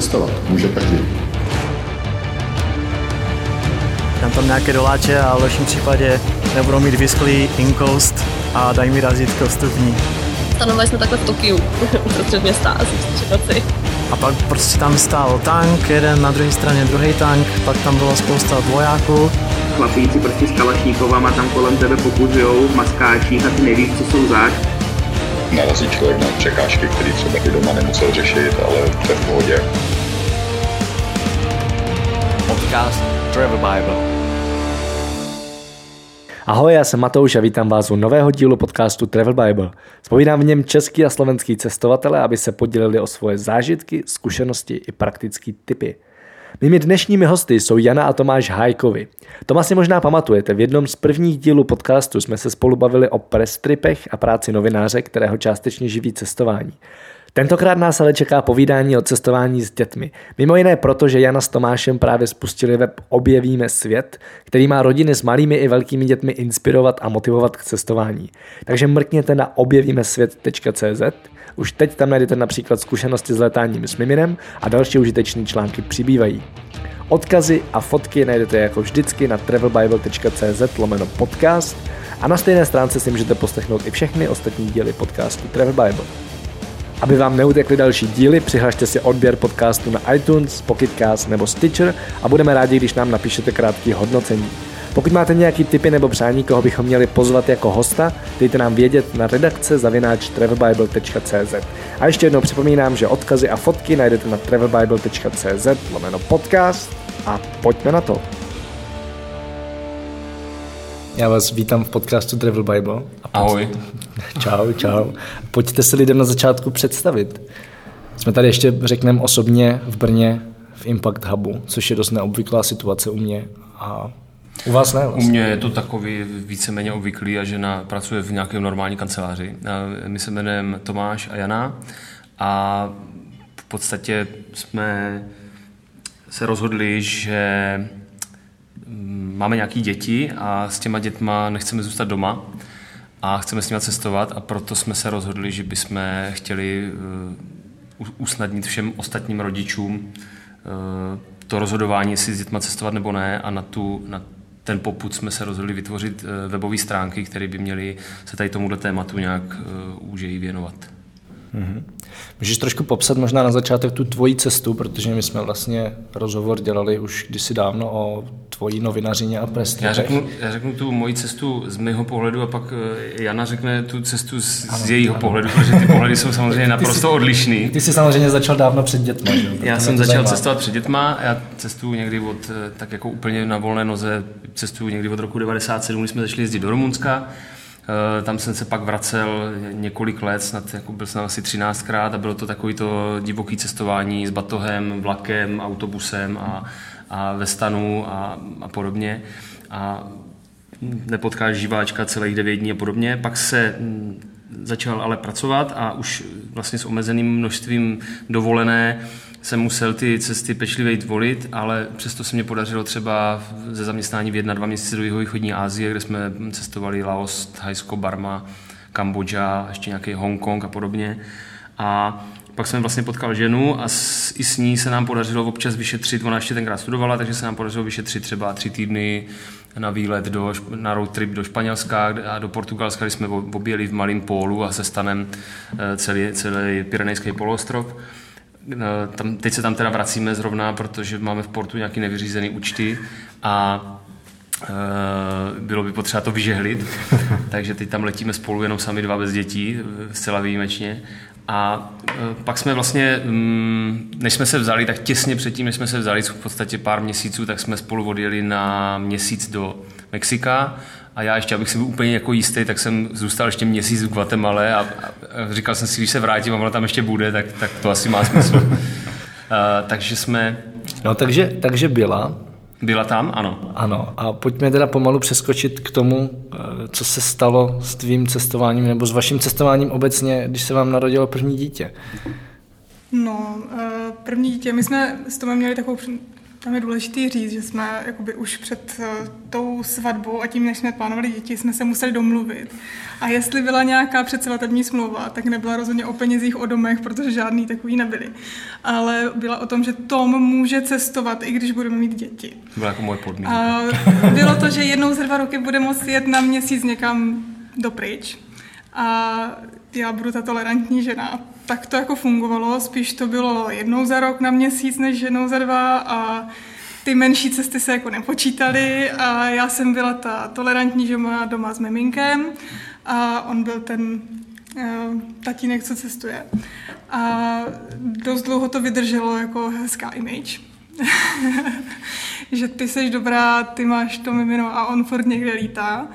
cestovat může každý. Dám tam nějaké doláče a v lepším případě nebudou mít vysklý inkoust a dají mi razítko vstupní. Stanovali jsme takhle v Tokiu, uprostřed města, asi v noci. A pak prostě tam stál tank, jeden na druhé straně druhý tank, pak tam bylo spousta vojáků. Chlapíci prostě s kalašníkovama tam kolem tebe pokuzujou v maskáčích a ty nevíš, co jsou zač. Narazí člověk na překážky, které třeba i doma nemusel řešit, ale to je v pohodě. Podcast Travel Bible. Ahoj, já jsem Matouš a vítám vás u nového dílu podcastu Travel Bible. Spovídám v něm český a slovenský cestovatele, aby se podělili o svoje zážitky, zkušenosti i praktické typy. Mými dnešními hosty jsou Jana a Tomáš Hajkovi. Toma si možná pamatujete, v jednom z prvních dílů podcastu jsme se spolu bavili o press tripech a práci novináře, kterého částečně živí cestování. Tentokrát nás ale čeká povídání o cestování s dětmi. Mimo jiné proto, že Jana s Tomášem právě spustili web Objevíme svět, který má rodiny s malými i velkými dětmi inspirovat a motivovat k cestování. Takže mrkněte na objevimesvět.cz, už teď tam najdete například zkušenosti s letáním s Miminem a další užitečné články přibývají. Odkazy a fotky najdete jako vždycky na travelbible.cz lomeno podcast a na stejné stránce si můžete poslechnout i všechny ostatní díly podcastu Travel Bible. Aby vám neutekly další díly, přihlašte si odběr podcastu na iTunes, Pocketcast nebo Stitcher a budeme rádi, když nám napíšete krátký hodnocení. Pokud máte nějaký tipy nebo přání, koho bychom měli pozvat jako hosta, dejte nám vědět na redakce zavináč travelbible.cz. A ještě jednou připomínám, že odkazy a fotky najdete na travelbible.cz lomeno podcast a pojďme na to. Já vás vítám v podcastu Travel Bible. Ahoj. Čau, čau. Pojďte se lidem na začátku představit. Jsme tady ještě, řekneme, osobně v Brně v Impact Hubu, což je dost neobvyklá situace u mě a u vás ne vlastně. U mě je to takový víceméně obvyklý a žena pracuje v nějakém normální kanceláři. My se jmenujeme Tomáš a Jana a v podstatě jsme se rozhodli, že máme nějaké děti a s těma dětma nechceme zůstat doma a chceme s nimi cestovat a proto jsme se rozhodli, že bychom chtěli uh, usnadnit všem ostatním rodičům uh, to rozhodování, jestli s dětma cestovat nebo ne a na, tu, na ten poput jsme se rozhodli vytvořit uh, webové stránky, které by měly se tady tomuto tématu nějak úžeji věnovat. Mm-hmm. Můžeš trošku popsat možná na začátek tu tvoji cestu, protože my jsme vlastně rozhovor dělali už kdysi dávno o tvojí novinařině a prestižech. Já řeknu, já řeknu tu moji cestu z mého pohledu a pak eh, Jana řekne tu cestu z, ano, z jejího ano. pohledu, protože ty pohledy jsou samozřejmě naprosto odlišný. Ty jsi samozřejmě začal dávno před dětma. Že? Já jsem začal zajímá. cestovat před dětma, já cestuju někdy od, eh, tak jako úplně na volné noze, cestuju někdy od roku 97, kdy jsme začali jezdit do Rumunska, tam jsem se pak vracel několik let, snad jako byl jsem asi 13krát a bylo to takový to divoký cestování s batohem, vlakem, autobusem a, a ve stanu a, a podobně. A nepotkáš živáčka celých devět dní a podobně. Pak se mm, začal ale pracovat a už vlastně s omezeným množstvím dovolené jsem musel ty cesty pečlivě volit, ale přesto se mě podařilo třeba ze zaměstnání v jedna, dva měsíce do jihovýchodní Asie, kde jsme cestovali Laos, Thajsko, Barma, Kambodža, ještě nějaký Hongkong a podobně. A pak jsem vlastně potkal ženu a s, i s ní se nám podařilo občas vyšetřit, ona ještě tenkrát studovala, takže se nám podařilo vyšetřit třeba tři týdny na výlet do, na road trip do Španělska a do Portugalska, kdy jsme objeli v malém pólu a se stanem eh, celý, celý Pyrenejský poloostrov. Eh, tam, teď se tam teda vracíme zrovna, protože máme v portu nějaký nevyřízený účty a Uh, bylo by potřeba to vyžehlit, takže teď tam letíme spolu jenom sami dva bez dětí, eh, zcela výjimečně. A pak jsme vlastně, um, než jsme se vzali, tak těsně předtím, než jsme se vzali, v podstatě pár měsíců, tak jsme spolu odjeli na měsíc do Mexika a já ještě, abych si byl úplně jako jistý, tak jsem zůstal ještě měsíc v Guatemala a, a říkal jsem si, když se vrátím a ono tam ještě bude, tak, tak to asi má smysl. uh, takže jsme... No takže, takže byla. Byla tam, ano. Ano. A pojďme teda pomalu přeskočit k tomu, eh, co se stalo s tvým cestováním nebo s vaším cestováním obecně, když se vám narodilo první dítě. No, eh, první dítě, my jsme s Tomem měli takovou Tam je důležité říct, že jsme jakoby už před uh, tou svatbou a tím, než jsme plánovali děti, jsme se museli domluvit. A jestli byla nějaká předsvatební smlouva, tak nebyla rozhodně o penězích, o domech, protože žádný takový nebyly. Ale byla o tom, že Tom může cestovat, i když budeme mít děti. Byla jako moje podmínka. Bylo to, že jednou za dva roky bude moct jet na měsíc někam dopryč. A já budu ta tolerantní žena. Tak to jako fungovalo, spíš to bylo jednou za rok na měsíc, než jednou za dva a ty menší cesty se jako nepočítaly a já jsem byla ta tolerantní žena doma s miminkem a on byl ten uh, tatínek, co cestuje. A dost dlouho to vydrželo jako hezká image. že ty jsi dobrá, ty máš to mimino a on furt někde lítá.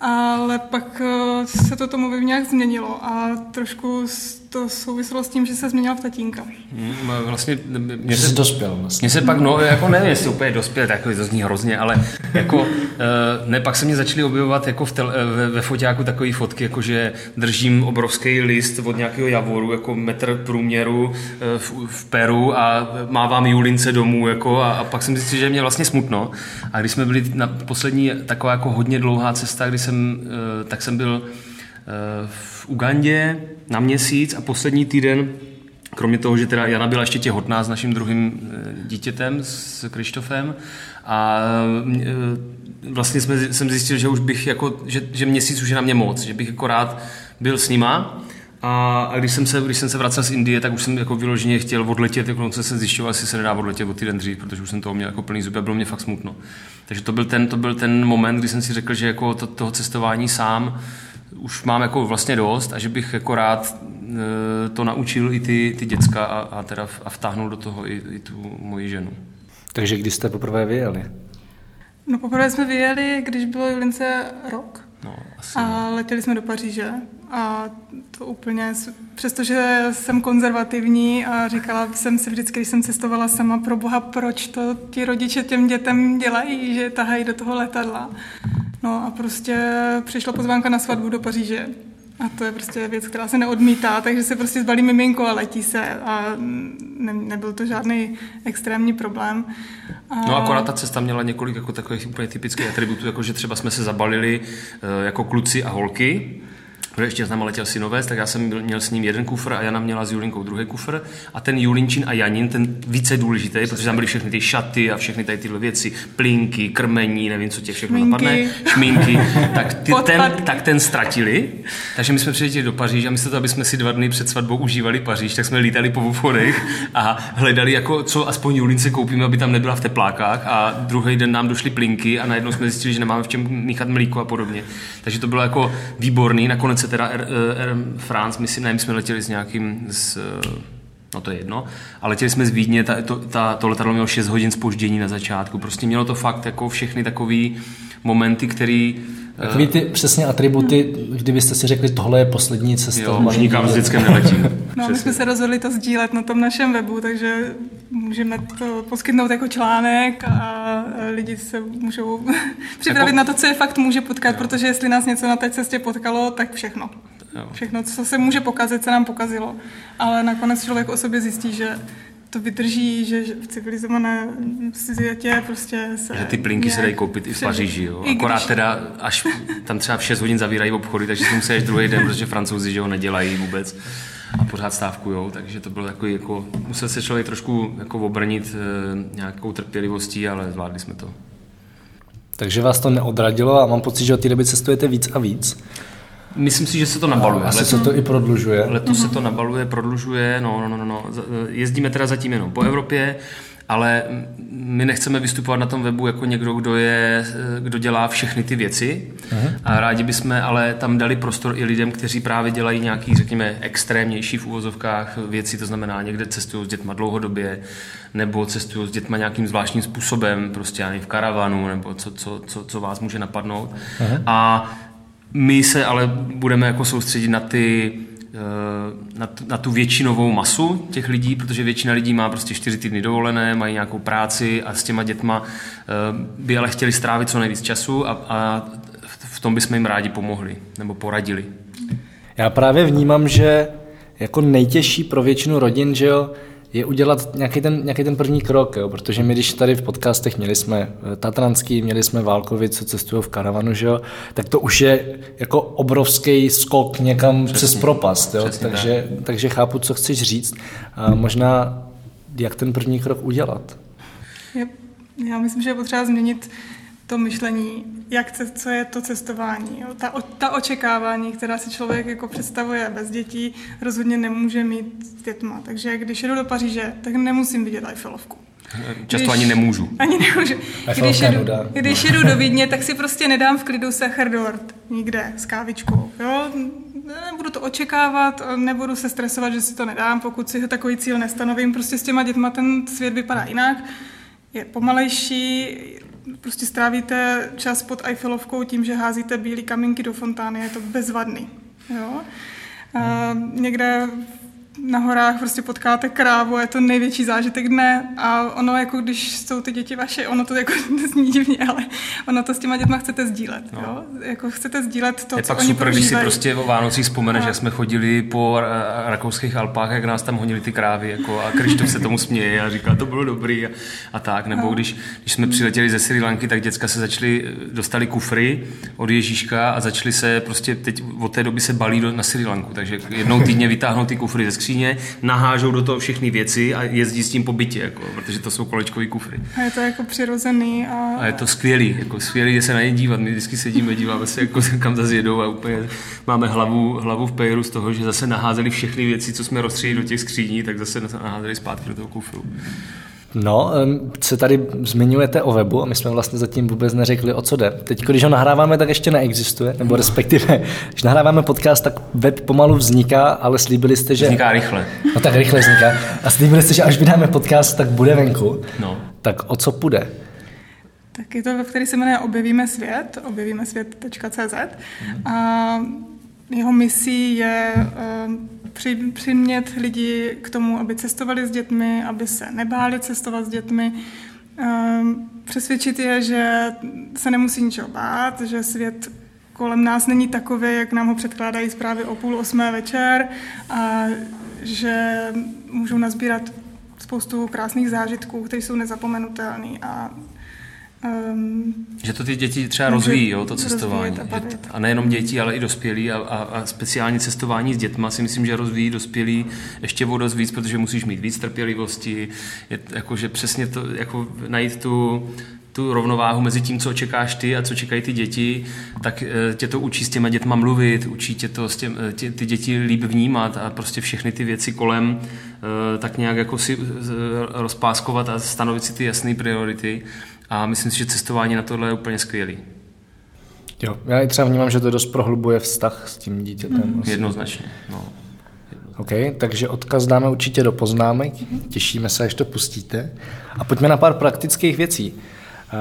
Ale pak eh, se to tomu nějak změnilo a trošku to souviselo s tím, že se změnila v tatínka. Hmm, vlastně, mě se, dospěl vlastně. Mně se pak, no, jako nevím, jestli úplně dospěl, tak to zní hrozně, ale jako, eh, ne, pak se mě začaly objevovat jako v tel, ve, ve foťáku takové fotky, jako že držím obrovský list od nějakého javoru, jako metr průměru eh, v, v Peru a mávám Julince domů, jako, a, a pak jsem zjistil, že mě vlastně smutno. A když jsme byli na poslední taková jako hodně dlouhá cesta, kdy jsem, eh, tak jsem byl v Ugandě na měsíc a poslední týden Kromě toho, že teda Jana byla ještě těhotná s naším druhým eh, dítětem, s Krištofem a eh, vlastně jsme, jsem zjistil, že už bych jako, že, že měsíc už je na mě moc, že bych jako rád byl s nima a, a když, jsem se, když jsem se vracel z Indie, tak už jsem jako vyloženě chtěl odletět, jako se se zjišťoval, jestli se nedá odletět o týden dřív, protože už jsem toho měl jako plný zuby a bylo mě fakt smutno. Takže to byl ten, to byl ten moment, kdy jsem si řekl, že jako to, toho cestování sám už mám jako vlastně dost a že bych jako rád e, to naučil i ty, ty děcka a, a, teda a vtáhnul do toho i, i tu moji ženu. Takže kdy jste poprvé vyjeli? No poprvé jsme vyjeli, když bylo Julince rok. No, asi a letěli jsme do Paříže a to úplně, přestože jsem konzervativní a říkala jsem si vždycky, když jsem cestovala sama pro boha, proč to ti rodiče těm dětem dělají, že tahají do toho letadla. No a prostě přišla pozvánka na svatbu do Paříže. A to je prostě věc, která se neodmítá, takže se prostě zbalí miminko a letí se a ne, nebyl to žádný extrémní problém. A... No akorát ta cesta měla několik jako takových úplně typických atributů, jako že třeba jsme se zabalili eh, jako kluci a holky, protože ještě tam letěl synovec, tak já jsem měl s ním jeden kufr a Jana měla s Julinkou druhý kufr. A ten Julinčin a Janin, ten více důležitý, protože tam byly všechny ty šaty a všechny tady tyhle věci, plinky, krmení, nevím, co tě všechno šmínky. napadne, šmínky, tak, ty, ten, tak ten ztratili. Takže my jsme přijetěli do Paříže a místo toho, aby jsme si dva dny před svatbou užívali Paříž, tak jsme lítali po obchodech a hledali, jako, co aspoň Julince koupíme, aby tam nebyla v teplákách. A druhý den nám došly plinky a najednou jsme zjistili, že nemáme v čem míchat mlíko a podobně. Takže to bylo jako výborný. Nakonec se teda Air, Air France, myslím, nevím, jsme letěli s nějakým, s, no to je jedno, ale letěli jsme z Vídně, ta, to, ta, to letadlo mělo 6 hodin spoždění na začátku, prostě mělo to fakt jako všechny takové momenty, které Takový ty přesně atributy, kdybyste si řekli, tohle je poslední cesta. Jo, už nikam s dětskem neletím. No, my jsme se rozhodli to sdílet na tom našem webu, takže můžeme to poskytnout jako článek a lidi se můžou připravit jako... na to, co je fakt může potkat, jo. protože jestli nás něco na té cestě potkalo, tak všechno. Jo. Všechno, co se může pokazit, se nám pokazilo. Ale nakonec člověk o sobě zjistí, že to vydrží, že v civilizované světě prostě se... Že ty plinky se dají koupit i v Paříži, jo. Akorát když... teda až tam třeba v 6 hodin zavírají obchody, takže si musíš druhý den, protože francouzi, že ho nedělají vůbec a pořád stávkujou, takže to bylo takový jako, musel se člověk trošku jako obrnit e, nějakou trpělivostí, ale zvládli jsme to. Takže vás to neodradilo a mám pocit, že od té doby cestujete víc a víc. Myslím si, že se to nabaluje. Asi se to i prodlužuje. Letos mm-hmm. se to nabaluje, prodlužuje, no, no, no, no. Jezdíme teda zatím jenom po Evropě, ale my nechceme vystupovat na tom webu jako někdo, kdo, je, kdo dělá všechny ty věci. Uh-huh. A rádi bychom ale tam dali prostor i lidem, kteří právě dělají nějaký, řekněme, extrémnější v úvozovkách věci, to znamená někde cestují s dětma dlouhodobě, nebo cestují s dětma nějakým zvláštním způsobem, prostě ani v karavanu, nebo co, co, co, co vás může napadnout. Uh-huh. A my se ale budeme jako soustředit na ty eh, na, na tu většinovou masu těch lidí, protože většina lidí má prostě čtyři týdny dovolené, mají nějakou práci a s těma dětma eh, by ale chtěli strávit co nejvíc času a, a v tom bychom jim rádi pomohli nebo poradili. Já právě vnímám, že jako nejtěžší pro většinu rodin, že jo, je udělat nějaký ten, nějaký ten první krok, jo? protože my, když tady v podcastech měli jsme eh, Tatranský, měli jsme Válkovi, co cestují v karavanu, že jo? tak to už je jako obrovský skok někam Přesně. přes propast. Jo? Přesně, takže, tak. takže chápu, co chceš říct. A možná, jak ten první krok udělat. Já myslím, že je potřeba změnit to myšlení, jak, co je to cestování. Jo. Ta, ta očekávání, která si člověk jako představuje bez dětí, rozhodně nemůže mít s dětma. Takže když jedu do Paříže, tak nemusím vidět Eiffelovku. Často když, ani nemůžu. Ani nemůžu. Když jedu, když jedu do Vídně, tak si prostě nedám v klidu Sacherdort nikde s kávičkou. Jo? Nebudu to očekávat, nebudu se stresovat, že si to nedám, pokud si takový cíl nestanovím. Prostě s těma dětma ten svět vypadá jinak je pomalejší, prostě strávíte čas pod Eiffelovkou tím, že házíte bílé kamínky do fontány, je to bezvadný. Jo? A někde na horách prostě potkáte krávu, je to největší zážitek dne a ono jako když jsou ty děti vaše, ono to jako zní divně, ale ono to s těma dětma chcete sdílet, no. jo? Jako chcete sdílet to, je co pak oni super, prožívají. když si prostě o Vánocích vzpomeneš, a... jak jsme chodili po rakouských Alpách, jak nás tam honili ty krávy, jako a Krištof se tomu směje a říká, to bylo dobrý a, a tak, nebo a... když, když jsme přiletěli ze Sri Lanky, tak děcka se začali, dostali kufry od Ježíška a začali se prostě teď od té doby se balí do, na Sri Lanku, takže jednou týdně vytáhnou ty kufry ze skříně, nahážou do toho všechny věci a jezdí s tím po bytě, jako, protože to jsou kolečkový kufry. A je to jako přirozený. A, a je to skvělý, jako skvělý je se na ně dívat. My vždycky sedíme, díváme se, jako, kam zase jedou a úplně máme hlavu, hlavu v pejru z toho, že zase naházeli všechny věci, co jsme rozstřídili do těch skříní, tak zase naházeli zpátky do toho kufru. No, se tady zmiňujete o webu a my jsme vlastně zatím vůbec neřekli, o co jde. Teď, když ho nahráváme, tak ještě neexistuje, nebo respektive, když nahráváme podcast, tak web pomalu vzniká, ale slíbili jste, že... Vzniká rychle. No tak rychle vzniká. A slíbili jste, že až vydáme podcast, tak bude venku. No. Tak o co půjde? Tak je to web, který se jmenuje Objevíme svět, objevimesvět.cz a jeho misí je při, přimět lidi k tomu, aby cestovali s dětmi, aby se nebáli cestovat s dětmi, ehm, přesvědčit je, že se nemusí ničeho bát, že svět kolem nás není takový, jak nám ho předkládají zprávy o půl osmé večer a že můžou nazbírat spoustu krásných zážitků, které jsou nezapomenutelné a Um, že to ty děti třeba rozvíjí, jo, to cestování. A, a nejenom děti, ale i dospělí a, a, a speciální cestování s dětma si myslím, že rozvíjí dospělí ještě o dost víc, protože musíš mít víc trpělivosti, je, jakože přesně to, jako najít tu, tu rovnováhu mezi tím, co očekáš ty a co čekají ty děti, tak eh, tě to učí s těma dětma mluvit, učí tě to s těm, eh, tě, ty děti líp vnímat a prostě všechny ty věci kolem eh, tak nějak jako si rozpáskovat a stanovit si ty jasné priority. A myslím si, že cestování na tohle je úplně skvělý. Jo, já i třeba vnímám, že to dost prohlubuje vztah s tím dítětem. Mm. Jednoznačně, no. OK, takže odkaz dáme určitě do poznámek, těšíme se, až to pustíte. A pojďme na pár praktických věcí.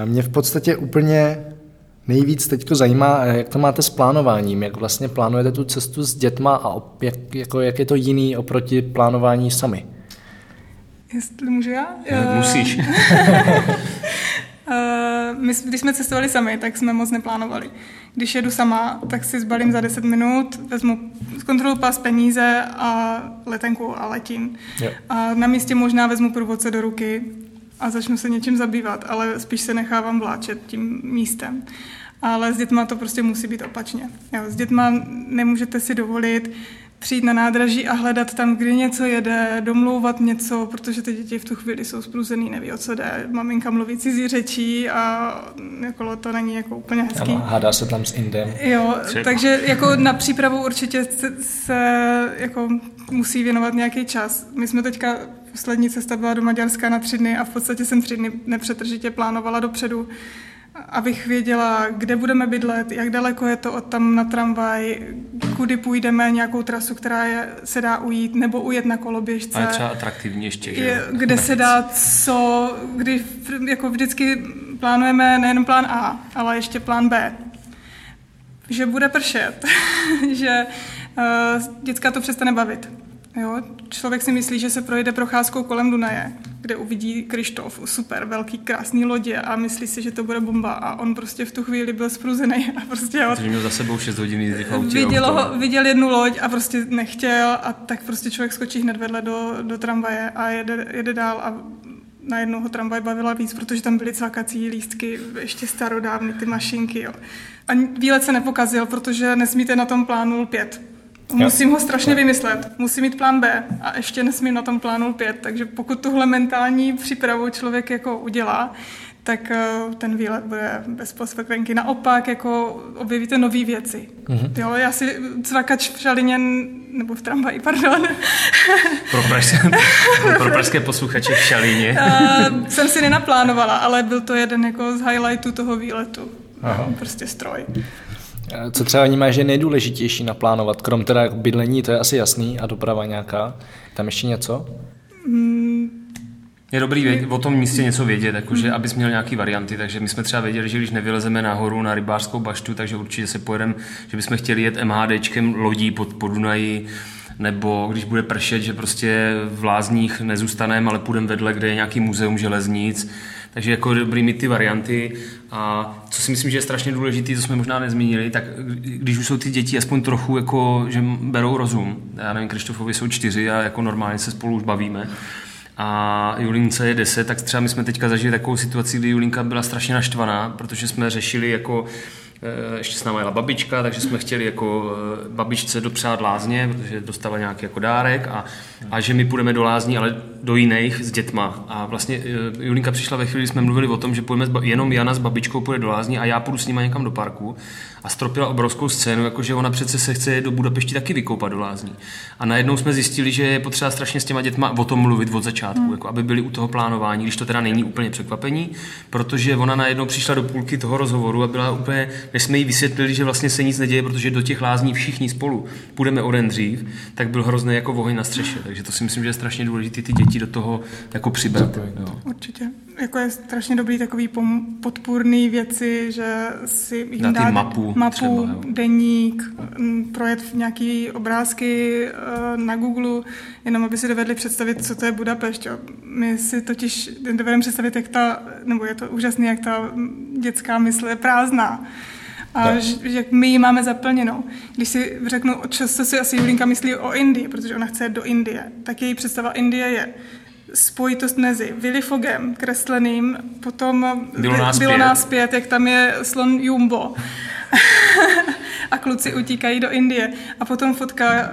Mě v podstatě úplně nejvíc teď zajímá, jak to máte s plánováním, jak vlastně plánujete tu cestu s dětma a jak, jako, jak je to jiný oproti plánování sami. Jestli můžu já? Musíš. Uh, my, když jsme cestovali sami, tak jsme moc neplánovali. Když jedu sama, tak si zbalím za 10 minut, vezmu kontrolu pas peníze a letenku a letím. Yeah. A na místě možná vezmu průvodce do ruky a začnu se něčím zabývat, ale spíš se nechávám vláčet tím místem. Ale s dětma to prostě musí být opačně. Jo, s dětma nemůžete si dovolit přijít na nádraží a hledat tam, kdy něco jede, domlouvat něco, protože ty děti v tu chvíli jsou spruzený, neví, o co jde. Maminka mluví cizí řečí a jako to není jako úplně hezký. Ano, hádá se tam s Indem. Jo, Třeba. takže jako na přípravu určitě se, se jako musí věnovat nějaký čas. My jsme teďka, poslední cesta byla do Maďarska na tři dny a v podstatě jsem tři dny nepřetržitě plánovala dopředu abych věděla, kde budeme bydlet, jak daleko je to od tam na tramvaj, kudy půjdeme, nějakou trasu, která je, se dá ujít, nebo ujet na koloběžce. A je třeba atraktivní ještě, že je, Kde se dá co, kdy jako vždycky plánujeme nejen plán A, ale ještě plán B. Že bude pršet, že uh, děcka to přestane bavit. Jo? Člověk si myslí, že se projde procházkou kolem Dunaje kde uvidí Krištof, super, velký, krásný lodě a myslí si, že to bude bomba a on prostě v tu chvíli byl spruzený a prostě Protože měl za sebou 6 hodin jízdy v autě. viděl, ho, viděl jednu loď a prostě nechtěl a tak prostě člověk skočí hned vedle do, do tramvaje a jede, jede dál a najednou ho tramvaj bavila víc, protože tam byly cvakací lístky, ještě starodávny ty mašinky. Jo. A výlet se nepokazil, protože nesmíte na tom plánu 5. Musím ho strašně vymyslet. Musím mít plán B a ještě nesmím na tom plánu 5. Takže pokud tuhle mentální přípravu člověk jako udělá, tak eh, ten výlet bude bez posvrkvenky. Naopak jako objevíte nové věci. Mm-hmm. Jo, já si cvakač v šalině, nebo v tramvaji, pardon, Pro, pražské, pro pražské posluchače v Šalíně. Eh, jsem si nenaplánovala, ale byl to jeden jako z highlightů toho výletu. Aha. Prostě stroj. Co třeba vnímáš, že je nejdůležitější naplánovat, krom teda bydlení, to je asi jasný, a doprava nějaká. Tam ještě něco? Je dobrý vědět, o tom místě něco vědět, jakože, abys měl nějaký varianty, takže my jsme třeba věděli, že když nevylezeme nahoru na rybářskou baštu, takže určitě se pojedeme, že bychom chtěli jet MHDčkem lodí pod, pod Dunaji, nebo když bude pršet, že prostě v Lázních nezůstaneme, ale půjdeme vedle, kde je nějaký muzeum železnic, takže jako dobrý mít ty varianty. A co si myslím, že je strašně důležité, to jsme možná nezmínili, tak když už jsou ty děti aspoň trochu jako, že berou rozum, já nevím, Krištofovi jsou čtyři a jako normálně se spolu už bavíme, a Julince je 10, tak třeba my jsme teďka zažili takovou situaci, kdy Julinka byla strašně naštvaná, protože jsme řešili jako ještě s námi jela babička, takže jsme chtěli jako eh, babičce dopřát lázně, protože dostala nějaký jako dárek a, a že my půjdeme do lázní, ale do jiných s dětma. A vlastně eh, Julinka přišla ve chvíli, kdy jsme mluvili o tom, že půjdeme jenom Jana s babičkou půjde do lázní a já půjdu s nima někam do parku a stropila obrovskou scénu, jakože ona přece se chce do Budapešti taky vykoupat do lázní. A najednou jsme zjistili, že je potřeba strašně s těma dětma o tom mluvit od začátku, hmm. jako aby byli u toho plánování, když to teda není úplně překvapení, protože ona najednou přišla do půlky toho rozhovoru a byla úplně, než jsme jí vysvětlili, že vlastně se nic neděje, protože do těch lázní všichni spolu půjdeme o den dřív, tak byl hrozný jako oheň na střeše. Takže to si myslím, že je strašně důležité ty děti do toho jako přibrat. Jo. Určitě. Jako je strašně dobrý takový pom- podpůrný věci, že si jim jim dát mapu mapu třeba, jo. deník, m, projet nějaký obrázky eh, na Google, jenom aby si dovedli představit, co to je Budapešť. Jo. My si totiž dovedeme představit, jak ta, nebo je to úžasné, jak ta mm, dětská mysl je prázdná. A že, že my ji máme zaplněnou. Když si řeknu, často si asi Julinka myslí o Indii, protože ona chce do Indie, tak její představa Indie je spojitost mezi Willy Fogem, kresleným, potom Bylo nás bylo pět. nás pět, jak tam je slon Jumbo. a kluci utíkají do Indie. A potom fotka eh,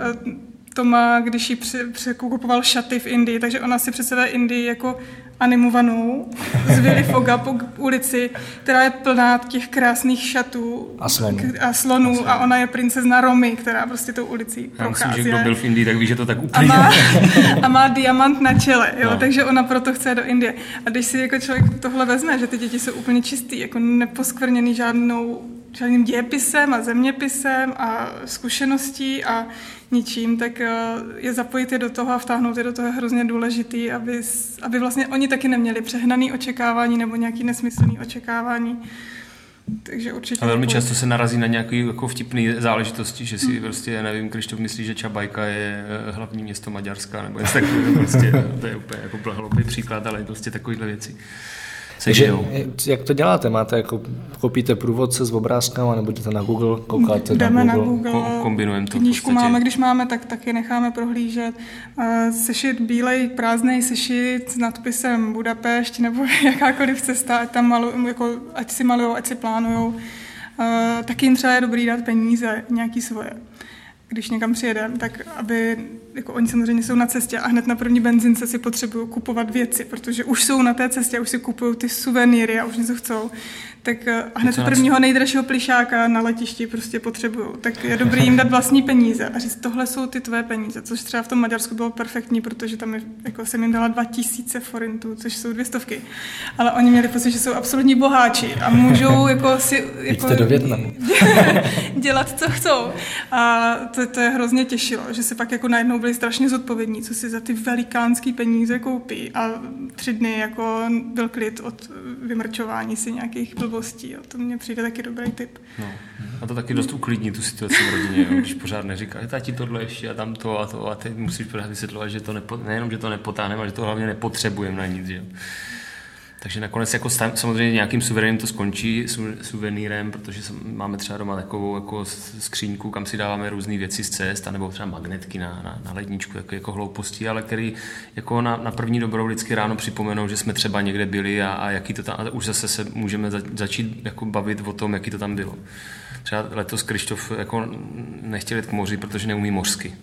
Toma, když jí pře- překupoval šaty v Indii, takže ona si představuje Indii jako animovanou z Willy Foga po ulici, která je plná těch krásných šatů A slonů. a slonů a ona je princezna Romy, která prostě tou ulicí Já myslím, prochází. že kdo byl v Indii, tak ví, že to tak a úplně má, a má diamant na čele, jo, No. takže ona proto chce do Indie. A když si jako člověk tohle vezme, že ty děti jsou úplně čistý, jako neposkvrněný žádnou, žádným dějepisem a zeměpisem a zkušeností a ničím, tak eh, je zapojit je do toho a vtáhnout je do toho je hrozně důležitý, aby, aby vlastně oni taky neměli přehnaný očekávání nebo nějaký nesmyslný očekávání. Takže určitě... A velmi jako- často se narazí na nějaké jako vtipné záležitosti, že si prostě, já nevím, Krištof myslí, že Čabajka je eh, hlavní město Maďarska, nebo něco takového, prostě, to je úplně jako hloupý příklad, ale prostě takovéhle věci. Se Takže jak to děláte? Máte jako, koupíte průvodce s obrázkama, nebo jdete na Google, koukáte Jdeme na na Google? Google, Ko- kombinujeme to knížku máme, když máme, tak taky necháme prohlížet. Eh, Sešit bílej, prázdný sešit s nadpisem Budapešť nebo jakákoliv cesta, ať, tam malu, jako, ať si malujou, ať si plánujou. Eh, Taky jim třeba je dobrý dát peníze, nějaký svoje. Když někam přijedeme, tak aby, jako oni samozřejmě jsou na cestě a hned na první benzince si potřebují kupovat věci, protože už jsou na té cestě, už si kupují ty suvenýry a už něco chcou. Tak eh, hned na prvního nejdražšího plišáka na letišti prostě potřebují. Tak je dobrý jim dát vlastní peníze a říct, tohle jsou ty tvé peníze, což třeba v tom Maďarsku bylo perfektní, protože tam je, jako jsem jim dala 2000 forintů, což jsou dvě stovky. Ale oni měli pocit, že jsou absolutní boháči a můžou jako si... Jako, do Vietnamu. dělat, co chcou. A to, to je hrozně těšilo, že se pak jako najednou byli strašně zodpovědní, co si za ty velikánský peníze koupí. A tři dny jako byl klid od vymrčování si nějakých blbostí blbostí. Jo. To mně přijde taky dobrý tip. No. A to taky dost uklidní tu situaci v rodině, jo? když pořád neříká, tati tohle ještě a tam to a to a teď musíš pořád vysvětlovat, že to nepo, nejenom, že to nepotáhneme, ale že to hlavně nepotřebujeme na nic. Že? jo. Takže nakonec jako sta- samozřejmě nějakým suverénem to skončí, su- suvenýrem, protože máme třeba doma takovou jako skříňku, kam si dáváme různé věci z cest, nebo třeba magnetky na, na, na ledničku, jako, jako hlouposti, ale který jako na, na první dobrou vždycky ráno připomenou, že jsme třeba někde byli a, a jaký to tam, a už zase se můžeme za, začít jako bavit o tom, jaký to tam bylo. Třeba letos Krištof jako nechtěl jít k moři, protože neumí mořsky.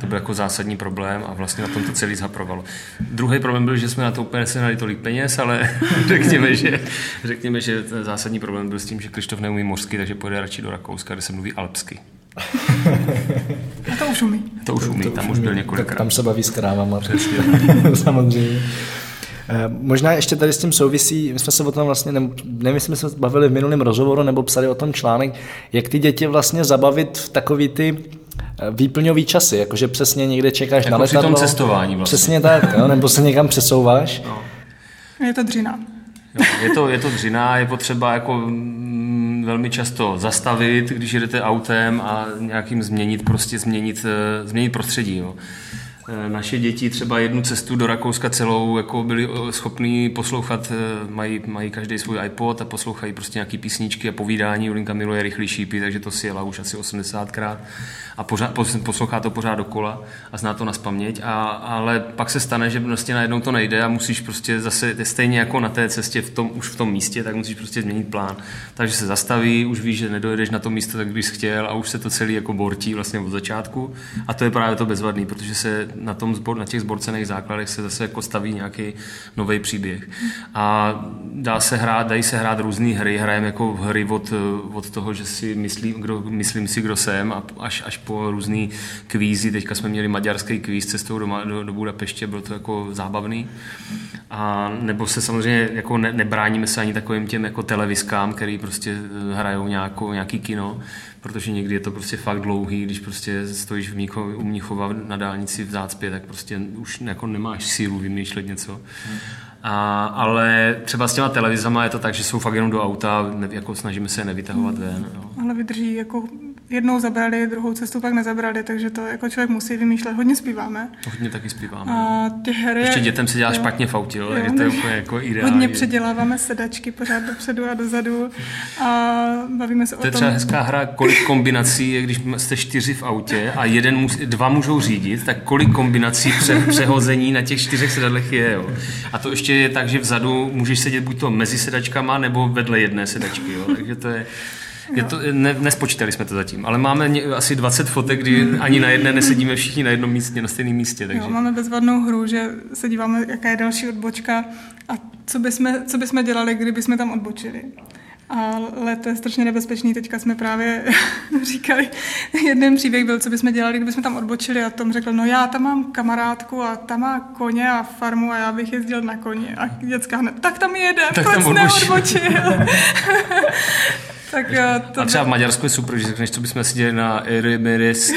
To byl jako zásadní problém a vlastně na tom to celý zhaprovalo. Druhý problém byl, že jsme na to úplně nesehnali tolik peněz, ale řekněme, že, řekněme, že ten zásadní problém byl s tím, že Krištof neumí mořsky, takže pojede radši do Rakouska, kde se mluví alpsky. A to už umí. To už umí, tam už byl Tak několikrát. tam se baví s krávama. Samozřejmě. Eh, Možná ještě tady s tím souvisí, my jsme se o tom vlastně, ne- nevím, jestli jsme se bavili v minulém rozhovoru nebo psali o tom článek, jak ty děti vlastně zabavit v takový ty eh, výplňový časy, jakože přesně někde čekáš Jako na při tom letadlo. cestování vlastně. Přesně tak, jo? nebo se někam přesouváš. Je to dřina. Jo, je to, je to dřina, je potřeba jako mm, velmi často zastavit, když jedete autem a nějakým změnit, prostě změnit, eh, změnit prostředí. Jo. Eh, Naše děti třeba jednu cestu do Rakouska celou jako byli eh, schopní poslouchat, eh, mají, mají každý svůj iPod a poslouchají prostě nějaký písničky a povídání. Julinka miluje rychlý šípy, takže to si jela už asi 80krát a pořád, pos- poslouchá to pořád dokola a zná to na spaměť. A, ale pak se stane, že prostě najednou to nejde a musíš prostě zase stejně jako na té cestě v tom, už v tom místě, tak musíš prostě změnit plán. Takže se zastaví, už víš, že nedojedeš na to místo, tak když chtěl a už se to celý jako bortí vlastně od začátku. A to je právě to bezvadný, protože se na, tom zbor, na těch zborcených základech se zase jako staví nějaký nový příběh. A dá se hrát, dají se hrát různé hry, hrajeme jako hry od, od toho, že si myslím, kdo, myslím si, kdo jsem, a až, až po různý kvízy. Teďka jsme měli maďarský kvíz cestou do, do, do Budapeště, bylo to jako zábavný. A nebo se samozřejmě jako ne, nebráníme se ani takovým těm jako televizkám, který prostě eh, hrajou nějakou, nějaký kino, protože někdy je to prostě fakt dlouhý, když prostě stojíš v Mnicho, u Mnichova na dálnici v zácpě, tak prostě už jako nemáš sílu vymýšlet něco. A, ale třeba s těma televizama je to tak, že jsou fakt jenom do auta, ne, jako snažíme se je nevytahovat ven. Jo. Ale vydrží jako jednou zabrali, druhou cestu pak nezabrali, takže to jako člověk musí vymýšlet. Hodně zpíváme. Hodně taky zpíváme. A ty hry... Ještě dětem se dělá jo. špatně v autě, jo, takže to je úplně jako ideální. Hodně předěláváme sedačky pořád dopředu a dozadu a bavíme se To je o třeba tom, hezká hra, kolik kombinací je, když jste čtyři v autě a jeden mus, dva můžou řídit, tak kolik kombinací pře, přehození na těch čtyřech sedadlech je. Jo. A to ještě je tak, že vzadu můžeš sedět buď to mezi sedačkama nebo vedle jedné sedačky. Jo. Takže to je, je to, ne, nespočítali jsme to zatím, ale máme ně, asi 20 fotek, kdy ani na jedné nesedíme všichni na jednom místě, na stejném místě. Takže. Jo, máme bezvadnou hru, že se díváme, jaká je další odbočka a co bychom, co bychom dělali, kdyby jsme tam odbočili. Ale to je strašně nebezpečný. Teďka jsme právě říkali, jeden příběh byl, co bychom dělali, kdybychom tam odbočili a Tom řekl, no já tam mám kamarádku a ta má koně a farmu a já bych jezdil na koni. A děcka hned, tak tam jedem, Tak proč tam odbočil. neodbočil? tak eh, to A třeba v Maďarsku je super, že řekneš, co bychom si dělali na Eremeres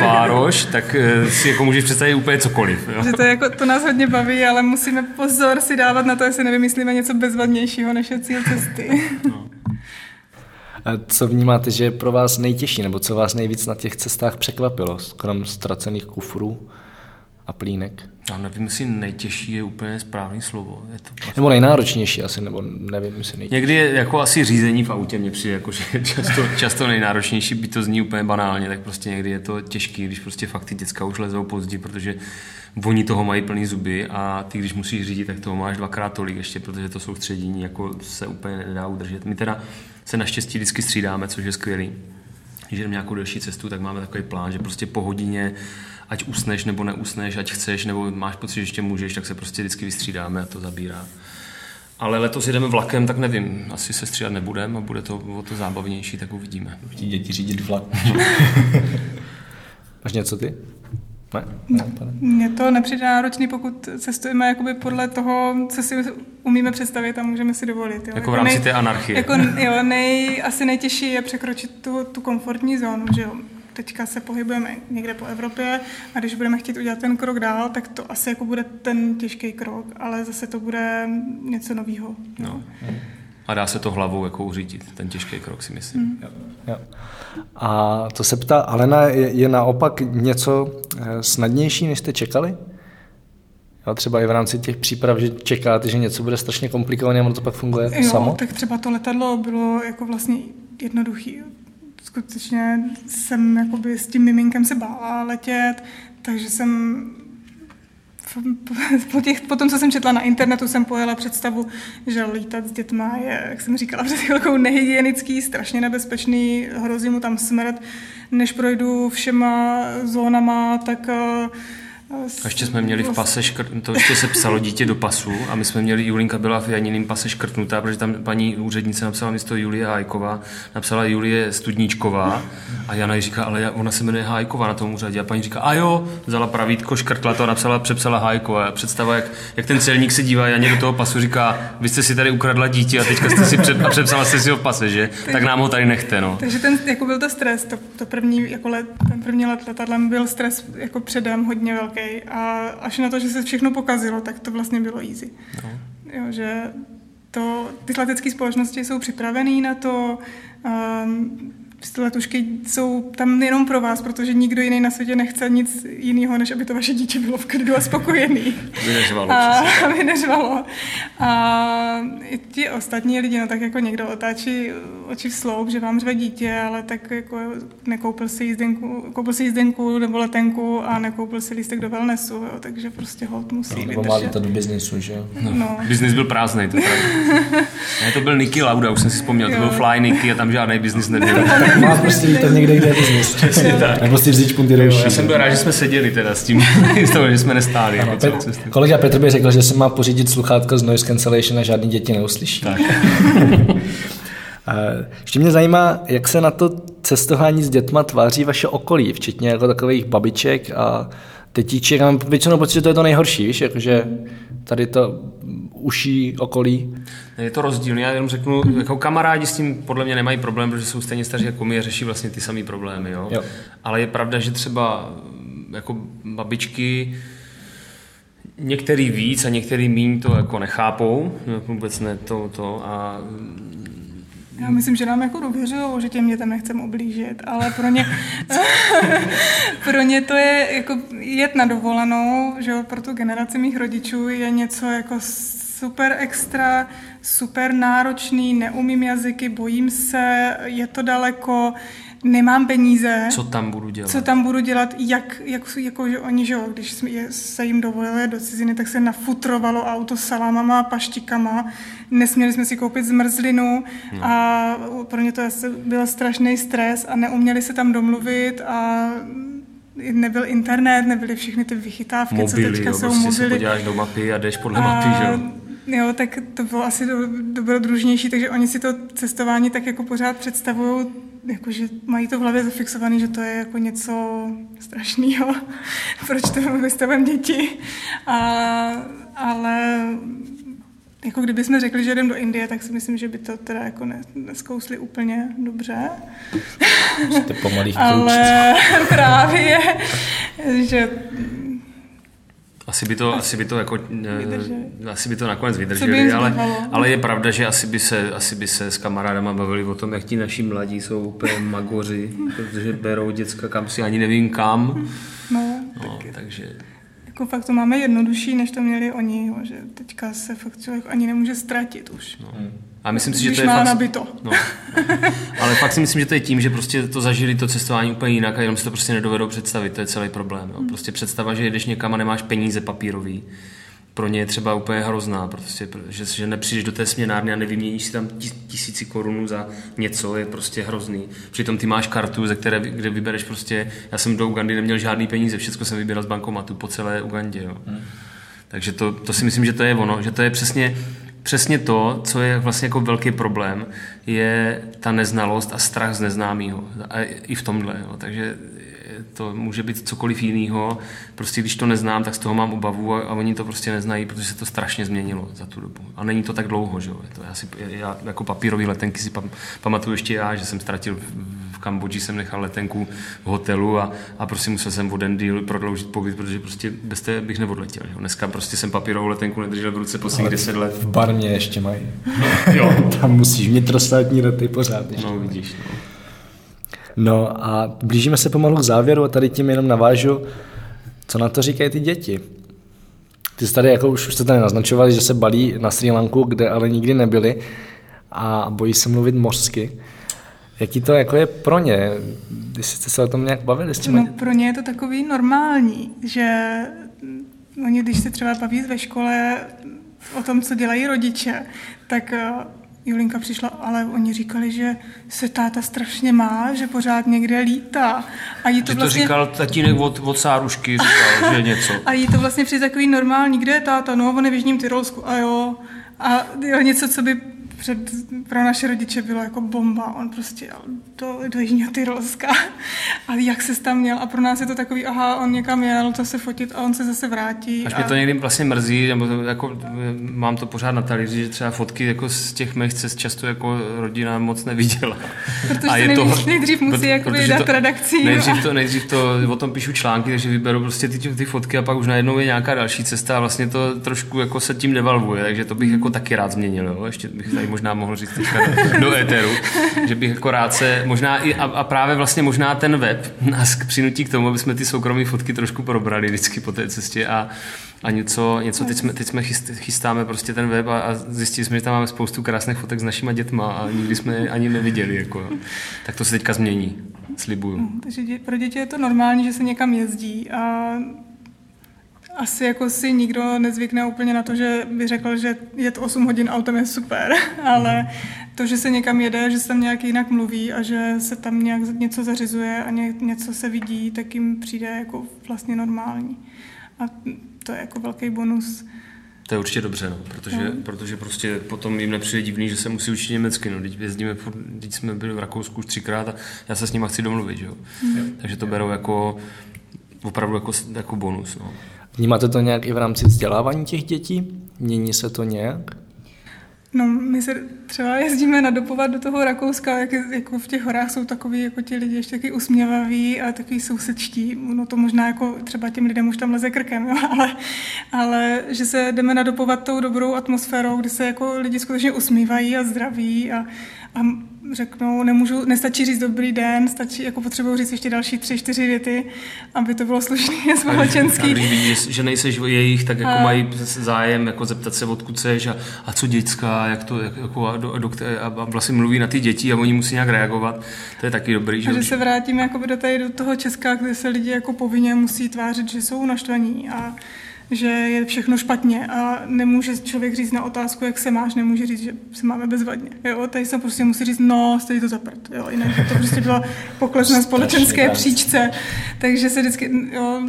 Vároš, tak eh, si jako můžeš představit úplně cokoliv. Jo? že to, je jako, to nás hodně baví, ale musíme pozor si dávat na to, jestli nevymyslíme něco bezvadnějšího než je cíl cesty. A co vnímáte, že je pro vás nejtěžší, nebo co vás nejvíc na těch cestách překvapilo, krom ztracených kufrů a plínek? Já nevím, jestli nejtěžší je úplně správný slovo. Je to Nebo nejnáročnější asi, nebo nevím, jestli nejtěžší. Někdy je jako asi řízení v autě mě přijde, jako, že často, často nejnáročnější, by to zní úplně banálně, tak prostě někdy je to těžký, když prostě fakt ty děcka už lezou pozdě, protože oni toho mají plný zuby a ty, když musíš řídit, tak toho máš dvakrát tolik ještě, protože to soustředění jako se úplně nedá udržet. My teda se naštěstí vždycky střídáme, což je skvělý. Když jdeme nějakou delší cestu, tak máme takový plán, že prostě po hodině, ať usneš nebo neusneš, ať chceš, nebo máš pocit, že ještě můžeš, tak se prostě vždycky vystřídáme a to zabírá. Ale letos jedeme vlakem, tak nevím, asi se střídat nebudeme a bude to o to zábavnější, tak uvidíme. Ti děti řídit vlak. Máš něco ty? Ne? ne. Mně to nepřijde náročný, pokud cestujeme jakoby podle toho, co si umíme představit a můžeme si dovolit. Jo. Jako v rámci té anarchie. Jako, jo, nej, asi nejtěžší je překročit tu, tu komfortní zónu, že jo. Teďka se pohybujeme někde po Evropě a když budeme chtít udělat ten krok dál, tak to asi jako bude ten těžký krok, ale zase to bude něco nového. No. a dá se to hlavou jako uřídit, ten těžký krok si myslím. Mm. Jo. A to se ptá, Alena, je, je naopak něco eh, snadnější, než jste čekali? Jo, třeba i v rámci těch příprav, že čekáte, že něco bude strašně komplikované a ono to pak funguje jo, samo? tak třeba to letadlo bylo jako vlastně jednoduchý. Skutečně jsem jakoby s tím miminkem se bála letět, takže jsem po, těch, po tom, co jsem četla na internetu, jsem pojela představu, že lítat s dětma je, jak jsem říkala před chvilkou, nehygienický, strašně nebezpečný, hrozí mu tam smrt. Než projdu všema zónama, tak uh, a ještě jsme měli v pase škrt, to ještě se psalo dítě do pasu a my jsme měli, Julinka byla v Janiným pase škrtnutá, protože tam paní úřednice napsala místo Julie Hájková, napsala Julie Studníčková a Jana jí říká, ale ona se jmenuje Hájková na tom úřadě a paní říká, a jo, vzala pravítko, škrtla to a napsala, přepsala Hájková. Představa, jak, jak ten celník se dívá Janě do toho pasu, říká, vy jste si tady ukradla dítě a teďka jste si před, a přepsala jste si ho v pase, že? Tak nám ho tady nechte, no. Takže ten, jako byl to stres, to, to první, jako let, ten první let letadlem byl stres jako předem hodně velký. A až na to, že se všechno pokazilo, tak to vlastně bylo easy. No. Jo, že to, ty letecké společnosti jsou připravené na to, um, letušky jsou tam jenom pro vás, protože nikdo jiný na světě nechce nic jiného, než aby to vaše dítě bylo v klidu a spokojený. Aby neřvalo. A, aby neřvalo. A i ti ostatní lidi, no tak jako někdo otáčí oči v sloup, že vám řve dítě, ale tak jako nekoupil si jízdenku, koupil si jízdenku nebo letenku a nekoupil si lístek do wellnessu, jo, takže prostě hold musí no, Nebo má to do biznisu, že No. no. Biznis byl prázdný, to ne, to byl Nicky Lauda, už jsem si vzpomněl, jo. to byl Fly Nicky a tam žádný biznis nebyl. Má prostě lítat někde, kde je biznis. Nebo si vzít špunty do Já jsem byl rád, že jsme seděli teda s tím, s toho, že jsme nestáli. Ano, jako Pet, kolega Petr by řekl, že se má pořídit sluchátko z noise cancellation a žádný děti neuslyší. Tak. Ještě mě zajímá, jak se na to cestování s dětma tváří vaše okolí, včetně jako takových babiček a tetíček. Mám většinou pocit, že to je to nejhorší, víš, jakože tady to uší okolí. Je to rozdílné, já jenom řeknu, jako kamarádi s tím podle mě nemají problém, protože jsou stejně staří jako my a řeší vlastně ty samé problémy, jo? jo. Ale je pravda, že třeba jako babičky některý víc a některý míň to jako nechápou, vůbec ne to, to a já myslím, že nám jako důvěřují, že těm dětem nechcem oblížit, ale pro ně, pro ně to je jako jet na dovolenou, že jo, pro tu generaci mých rodičů je něco jako super extra, super náročný, neumím jazyky, bojím se, je to daleko, nemám peníze. Co tam budu dělat? Co tam budu dělat, jak, jak jako, že oni, že jo, když se jim dovolili do ciziny, tak se nafutrovalo auto salámama a paštikama, nesměli jsme si koupit zmrzlinu no. a pro ně to byl strašný stres a neuměli se tam domluvit a nebyl internet, nebyly všechny ty vychytávky, mobily, co teďka jo, jsou prostě mobily. se podíváš do mapy a jdeš podle a, mapy, že jo? Jo, tak to bylo asi do, dobrodružnější, takže oni si to cestování tak jako pořád představují, jako že mají to v hlavě zafixované, že to je jako něco strašného, proč to vystavujeme děti. A, ale jako kdybychom řekli, že jdem do Indie, tak si myslím, že by to teda jako ne, neskousli úplně dobře. Jste Ale právě, že asi by to, asi by to jako, eh, asi by to nakonec vydrželi, ale, ale je pravda, že asi by, se, asi by se s kamarádama bavili o tom, jak ti naši mladí jsou úplně magoři, protože berou děcka kam si ani nevím kam. No, no takže jako fakt to máme jednodušší, než to měli oni, jo, že teďka se fakt člověk ani nemůže ztratit už. No. A myslím si, že to je má fakt... nabito. No, ale fakt si myslím, že to je tím, že prostě to zažili to cestování úplně jinak a jenom si to prostě nedovedou představit, to je celý problém. Jo. Prostě představa, že jedeš někam a nemáš peníze papírový, pro ně je třeba úplně hrozná, prostě, že, že nepřijdeš do té směnárny a nevyměníš si tam tisíci korunů za něco, je prostě hrozný. Přitom ty máš kartu, ze které, kde vybereš prostě, já jsem do Ugandy neměl žádný peníze, všechno jsem vybíral z bankomatu po celé Ugandě. Jo. Hmm. Takže to, to si myslím, že to je ono, že to je přesně, přesně to, co je vlastně jako velký problém, je ta neznalost a strach z neznámého. A i v tomhle. Jo. Takže to může být cokoliv jiného. Prostě když to neznám, tak z toho mám obavu a, a oni to prostě neznají, protože se to strašně změnilo za tu dobu. A není to tak dlouho, že jo. To já, si, já jako papírový letenky si pam, pamatuju ještě já, že jsem ztratil v, Kambodži jsem nechal letenku v hotelu a, a prostě musel jsem o den díl prodloužit pobyt, protože prostě bez té bych neodletěl. Jo. Dneska prostě jsem papírovou letenku nedržel v ruce posledních 10 let. V Barmě ještě mají. Jo. Tam musíš vnitrostátní lety pořád. Ještě. No vidíš, no. No a blížíme se pomalu k závěru a tady tím jenom navážu, co na to říkají ty děti. Ty jsi tady, jako už, už jste tady naznačovali, že se balí na Sri Lanku, kde ale nikdy nebyli a bojí se mluvit mořsky. Jaký to jako je pro ně? Když jste se o tom nějak bavili s těmi? No, pro ně je to takový normální, že oni, když se třeba baví ve škole o tom, co dělají rodiče, tak Julinka přišla, ale oni říkali, že se táta strašně má, že pořád někde lítá. A jí to, Že to vlastně, říkal tatínek od, od Sárušky, říkal, že něco. a jí to vlastně přijde takový normální, kde je táta? No, on je v Jižním Tyrolsku. A jo. A jo, něco, co by před, pro naše rodiče bylo jako bomba. On prostě jel do, do Jižního Tyrolska. A jak se tam měl? A pro nás je to takový, aha, on někam jel, to se fotit a on se zase vrátí. Až a... mě to někdy vlastně mrzí, nebo to, jako, mám to pořád na talíři, že třeba fotky jako z těch mých cest často jako rodina moc neviděla. Protože se nejdřív, nejdřív musí protože dát redakcím. Nejdřív to, nejdřív to, o tom píšu články, takže vyberu prostě ty, ty fotky a pak už najednou je nějaká další cesta a vlastně to trošku jako se tím devalvuje, takže to bych jako taky rád změnil. Jo? Ještě bych tady možná mohl říct teďka do, do éteru, že bych jako rád se, možná i, a, a právě vlastně možná ten web nás přinutí k tomu, aby jsme ty soukromé fotky trošku probrali vždycky po té cestě a, a něco, něco teď, jsme, teď jsme chyst, chystáme prostě ten web a, a zjistili jsme, že tam máme spoustu krásných fotek s našima dětma a nikdy jsme je ani neviděli. Jako, tak to se teďka změní, slibuju. Takže dě, pro děti je to normální, že se někam jezdí a asi jako si nikdo nezvykne úplně na to, že by řekl, že jet 8 hodin autem je super, ale to, že se někam jede, že se tam nějak jinak mluví a že se tam nějak něco zařizuje a ně, něco se vidí, tak jim přijde jako vlastně normální. A to je jako velký bonus. To je určitě dobře, no, protože, No. protože prostě potom jim nepřijde divný, že se musí učit německy. No. Teď jezdíme, teď jsme byli v Rakousku už třikrát a já se s nimi chci domluvit. Jo. Takže to berou jako opravdu jako, jako bonus. No. Vnímáte to nějak i v rámci vzdělávání těch dětí? Mění se to nějak? No, my se třeba jezdíme nadopovat do toho Rakouska, jak, jako v těch horách jsou takový, jako ti lidi ještě taky usměvaví a takový sousedští. No to možná jako třeba těm lidem už tam leze krkem, jo, ale, ale že se jdeme nadopovat tou dobrou atmosférou, kdy se jako lidi skutečně usmívají a zdraví a, a řeknou, nemůžu, nestačí říct dobrý den, stačí, jako potřebuji říct ještě další tři, čtyři věty, aby to bylo slušný a A společenský. když vidí, že- že nejseš jejich, tak jako A- mají zájem jako zeptat se, odkud seš a, a co dětská, jak to, jak, jako, a, do, a, do, a, a vlastně mluví na ty děti a oni musí nějak reagovat. To je taky dobrý. A že se vrátíme jakoby do, tady, do toho Česka, kde se lidi jako povinně musí tvářit, že jsou naštvaní a že je všechno špatně a nemůže člověk říct na otázku, jak se máš, nemůže říct, že se máme bezvadně. Jo, tady se prostě musí říct, no, stojí to za prd. Jo, jinak to prostě byla pokles na společenské příčce. Takže se vždycky, jo,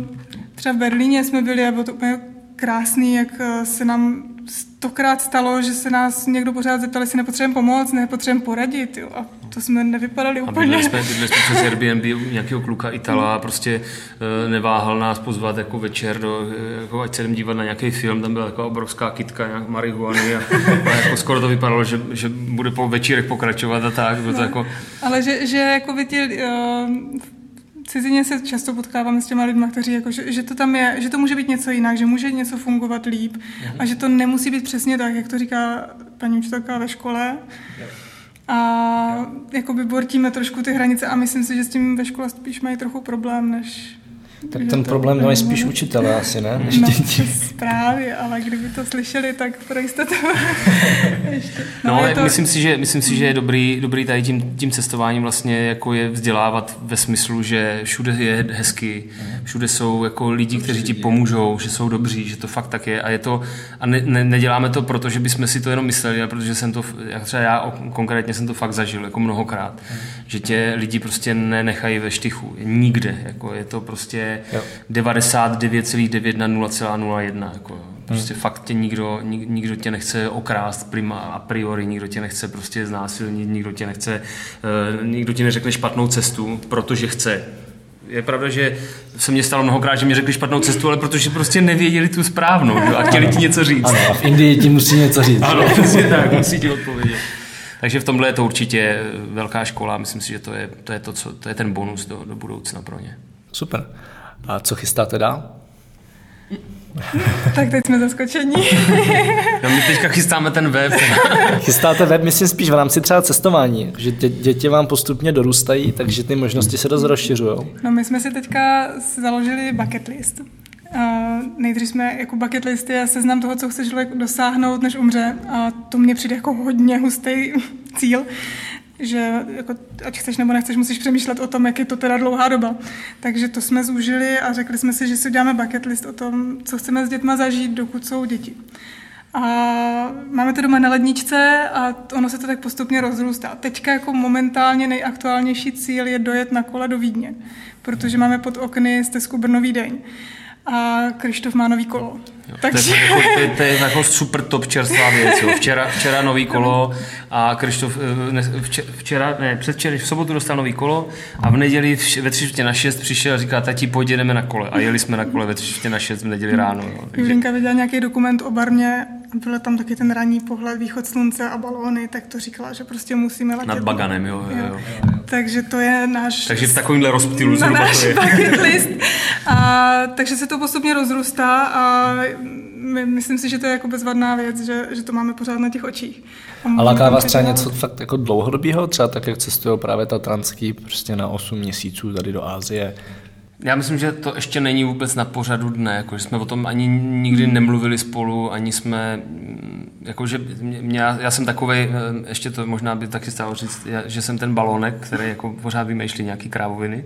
třeba v Berlíně jsme byli a bylo to úplně krásný, jak eh, se nám stokrát stalo, že se nás někdo pořád zeptal, jestli nepotřebujeme pomoct, nepotřebujeme poradit. Jo, a to jsme nevypadali A úplně. bydleli jsme, bydleli jsme přes Airbnb u nějakého kluka Itala a prostě eh, neváhal nás pozvat jako večer, do, jako ať se jdem dívat na nějaký film, tam byla taková obrovská kitka nějak marihuany a, a jako skoro to vypadalo, že, že bude po večírek pokračovat a tak, bylo to jako, Ale že, že jako by ti, uh, cizině se často potkáváme s těma lidma, kteří jako, že, že, to tam je, že to může být něco jinak, že může něco fungovat líp a že to nemusí být přesně tak, jak to říká paní učitelka ve škole. A jako by bortíme trošku ty hranice a myslím si, že s tím ve škole spíš mají trochu problém, než... Tak ten problém mají spíš učitelé asi, ne? Než No, děti. právě, ale kdyby to slyšeli, tak pro jistotu ještě. No, je ale to, myslím si, že, myslím si, že je dobrý, dobrý tady tím, tím cestováním vlastně jako je vzdělávat ve smyslu, že všude je hezky, všude jsou jako lidi, kteří ti pomůžou, že jsou dobří, že to fakt tak je a je to, a ne, ne, neděláme to proto, že bychom si to jenom mysleli, ale protože jsem to, jak třeba já konkrétně jsem to fakt zažil, jako mnohokrát, že tě lidi prostě nenechají ve štychu, nikde, jako je to prostě Jo. 99,9 na 0,01, jako jo. Prostě fakt tě nikdo, nik, nikdo tě nechce okrást prima a priori, nikdo tě nechce prostě znásilnit, nikdo tě nechce, uh, nikdo ti neřekne špatnou cestu, protože chce. Je pravda, že se mně stalo mnohokrát, že mi řekli špatnou cestu, ale protože prostě nevěděli tu správnou že? jo, a chtěli ti něco říct. Ano, a v Indii ti musí něco říct. Ano, přesně tak, musí ti odpovědět. Takže v tomhle je to určitě velká škola. Myslím si, že to je, to je, to, co, to je ten bonus do, do budoucna pro ně. Super. A co chystáte dál? tak teď jsme zaskočení. no my teďka chystáme ten web. Chystáte web, myslím spíš v rámci třeba cestování, že dě, děti vám postupně dorůstají, takže ty možnosti se dost rozšiřují. No my jsme si teďka založili bucket list. Uh, nejdřív jsme jako bucket list je seznam toho, co chce člověk dosáhnout, než umře. A to mně přijde jako hodně hustý cíl že jako, ať chceš nebo nechceš, musíš přemýšlet o tom, jak je to teda dlouhá doba. Takže to jsme zúžili a řekli jsme si, že si uděláme bucket list o tom, co chceme s dětma zažít, dokud jsou děti. A máme to doma na ledničce a ono se to tak postupně rozrůstá. Teďka jako momentálně nejaktuálnější cíl je dojet na kole do Vídně, protože máme pod okny stezku Brnový deň a Krištof má nový kolo. Jo, Takže... To, je, jako, to, je, to je jako super top čerstvá věc. Jo. Včera, včera nový kolo a Krištof eh, včera, ne, předvčera, v sobotu dostal nový kolo a v neděli ve tři na šest přišel a říká, tati, pojď jedeme na kole. A jeli jsme na kole ve tři na šest v neděli ráno. Jo. Takže... Julinka viděla nějaký dokument o barmě byl tam taky ten ranní pohled, východ slunce a balóny, tak to říkala, že prostě musíme letět. Nad Baganem, jo, jo, jo. Takže to je náš... Takže v takovýmhle rozptýlu na náš bucket list. A, takže se to postupně rozrůstá a my, myslím si, že to je jako bezvadná věc, že, že to máme pořád na těch očích. A láká vás třeba něco fakt jako dlouhodobého, třeba tak, jak cestují právě ta prostě na 8 měsíců tady do Ázie, já myslím, že to ještě není vůbec na pořadu dne, jako, že jsme o tom ani nikdy nemluvili spolu, ani jsme, mm, jako, že mě, já jsem takový, eh, ještě to možná by taky stalo říct, že jsem ten balónek, který jako pořád vymýšlí nějaký krávoviny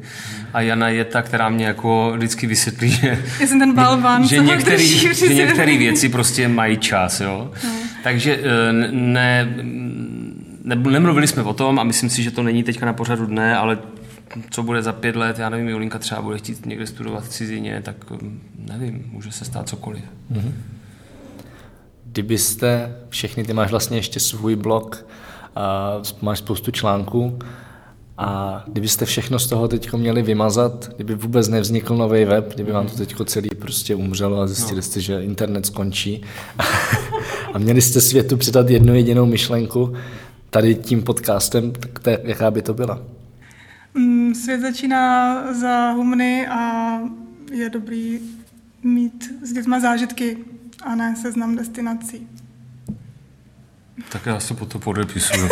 a Jana je ta, která mě jako vždycky vysvětlí, že, já jsem ten balvan, že, některý, že některé věci prostě mají čas, jo. No. Takže eh, ne, ne, nemluvili jsme o tom a myslím si, že to není teďka na pořadu dne, ale co bude za pět let, já nevím, Jolinka třeba bude chtít někde studovat v cizině, tak um, nevím, může se stát cokoliv. Mm-hmm. Kdybyste, všechny, ty máš vlastně ještě svůj blog, a máš spoustu článků, a kdybyste všechno z toho teď měli vymazat, kdyby vůbec nevznikl nový web, kdyby vám to teď celý prostě umřelo a zjistili no. jste, že internet skončí a měli jste světu předat jednu jedinou myšlenku tady tím podcastem, tak to, jaká by to byla? Mm, svět začíná za humny a je dobrý mít s dětma zážitky a ne seznam destinací. Tak já se po to podepisuju.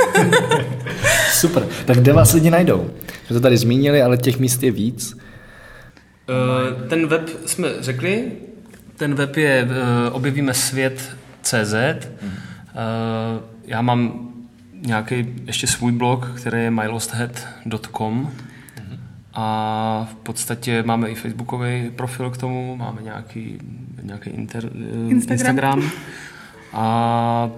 Super. Tak kde vás lidi najdou? Jsme to tady zmínili, ale těch míst je víc. Uh, ten web jsme řekli. Ten web je uh, objevíme svět.cz. Uh, já mám nějaký ještě svůj blog, který je mylosthead.com a v podstatě máme i facebookový profil k tomu, máme nějaký, nějaký inter, Instagram. Instagram a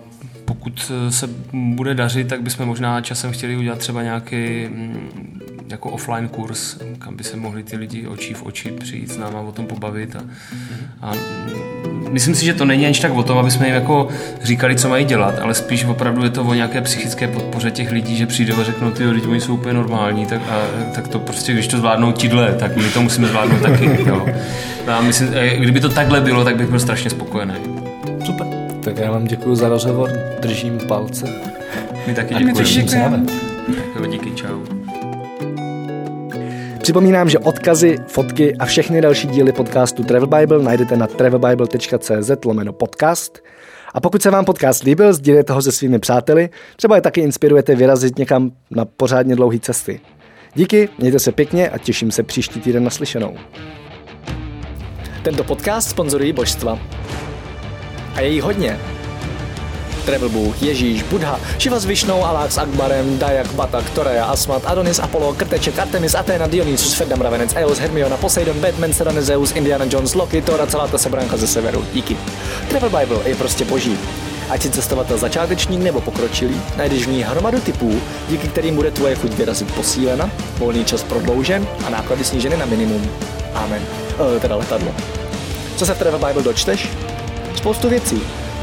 pokud se bude dařit, tak bychom možná časem chtěli udělat třeba nějaký mm, jako offline kurz, kam by se mohli ty lidi očí v oči přijít s náma o tom pobavit. A, a myslím si, že to není ani tak o tom, aby jsme jim jako říkali, co mají dělat, ale spíš opravdu je to o nějaké psychické podpoře těch lidí, že přijdou a řeknou, ty lidi, oni jsou úplně normální, tak, a, tak to prostě, když to zvládnou tidle, tak my to musíme zvládnout taky. Jo. A myslím, eh, kdyby to takhle bylo, tak bych byl strašně spokojený. Super. Tak já vám děkuji za rozhovor, držím palce. My taky děkujeme. Děkujeme. Díky, čau. Připomínám, že odkazy, fotky a všechny další díly podcastu Travel Bible najdete na travelbible.cz lomeno podcast. A pokud se vám podcast líbil, sdílejte ho se svými přáteli, třeba je taky inspirujete vyrazit někam na pořádně dlouhé cesty. Díky, mějte se pěkně a těším se příští týden naslyšenou. Tento podcast sponzorují božstva. A je jí hodně. Travel Bůh, Ježíš, Buddha, Shiva s Višnou, Alák s Akbarem, Dayak, Batak, Toreja, Asmat, Adonis, Apollo, Krteček, Artemis, Athena, Dionysus, Ferdam, Ravenec, Eos, Hermiona, Poseidon, Batman, Serena, Zeus, Indiana Jones, Loki, Tora, celá ta sebranka ze severu. Díky. Travel Bible je prostě boží. Ať si cestovatel začátečník nebo pokročilý, najdeš v ní hromadu typů, díky kterým bude tvoje chuť vyrazit posílena, volný čas prodloužen a náklady sníženy na minimum. Amen. E, teda letadlo. Co se v Travel Bible dočteš? Spoustu věcí,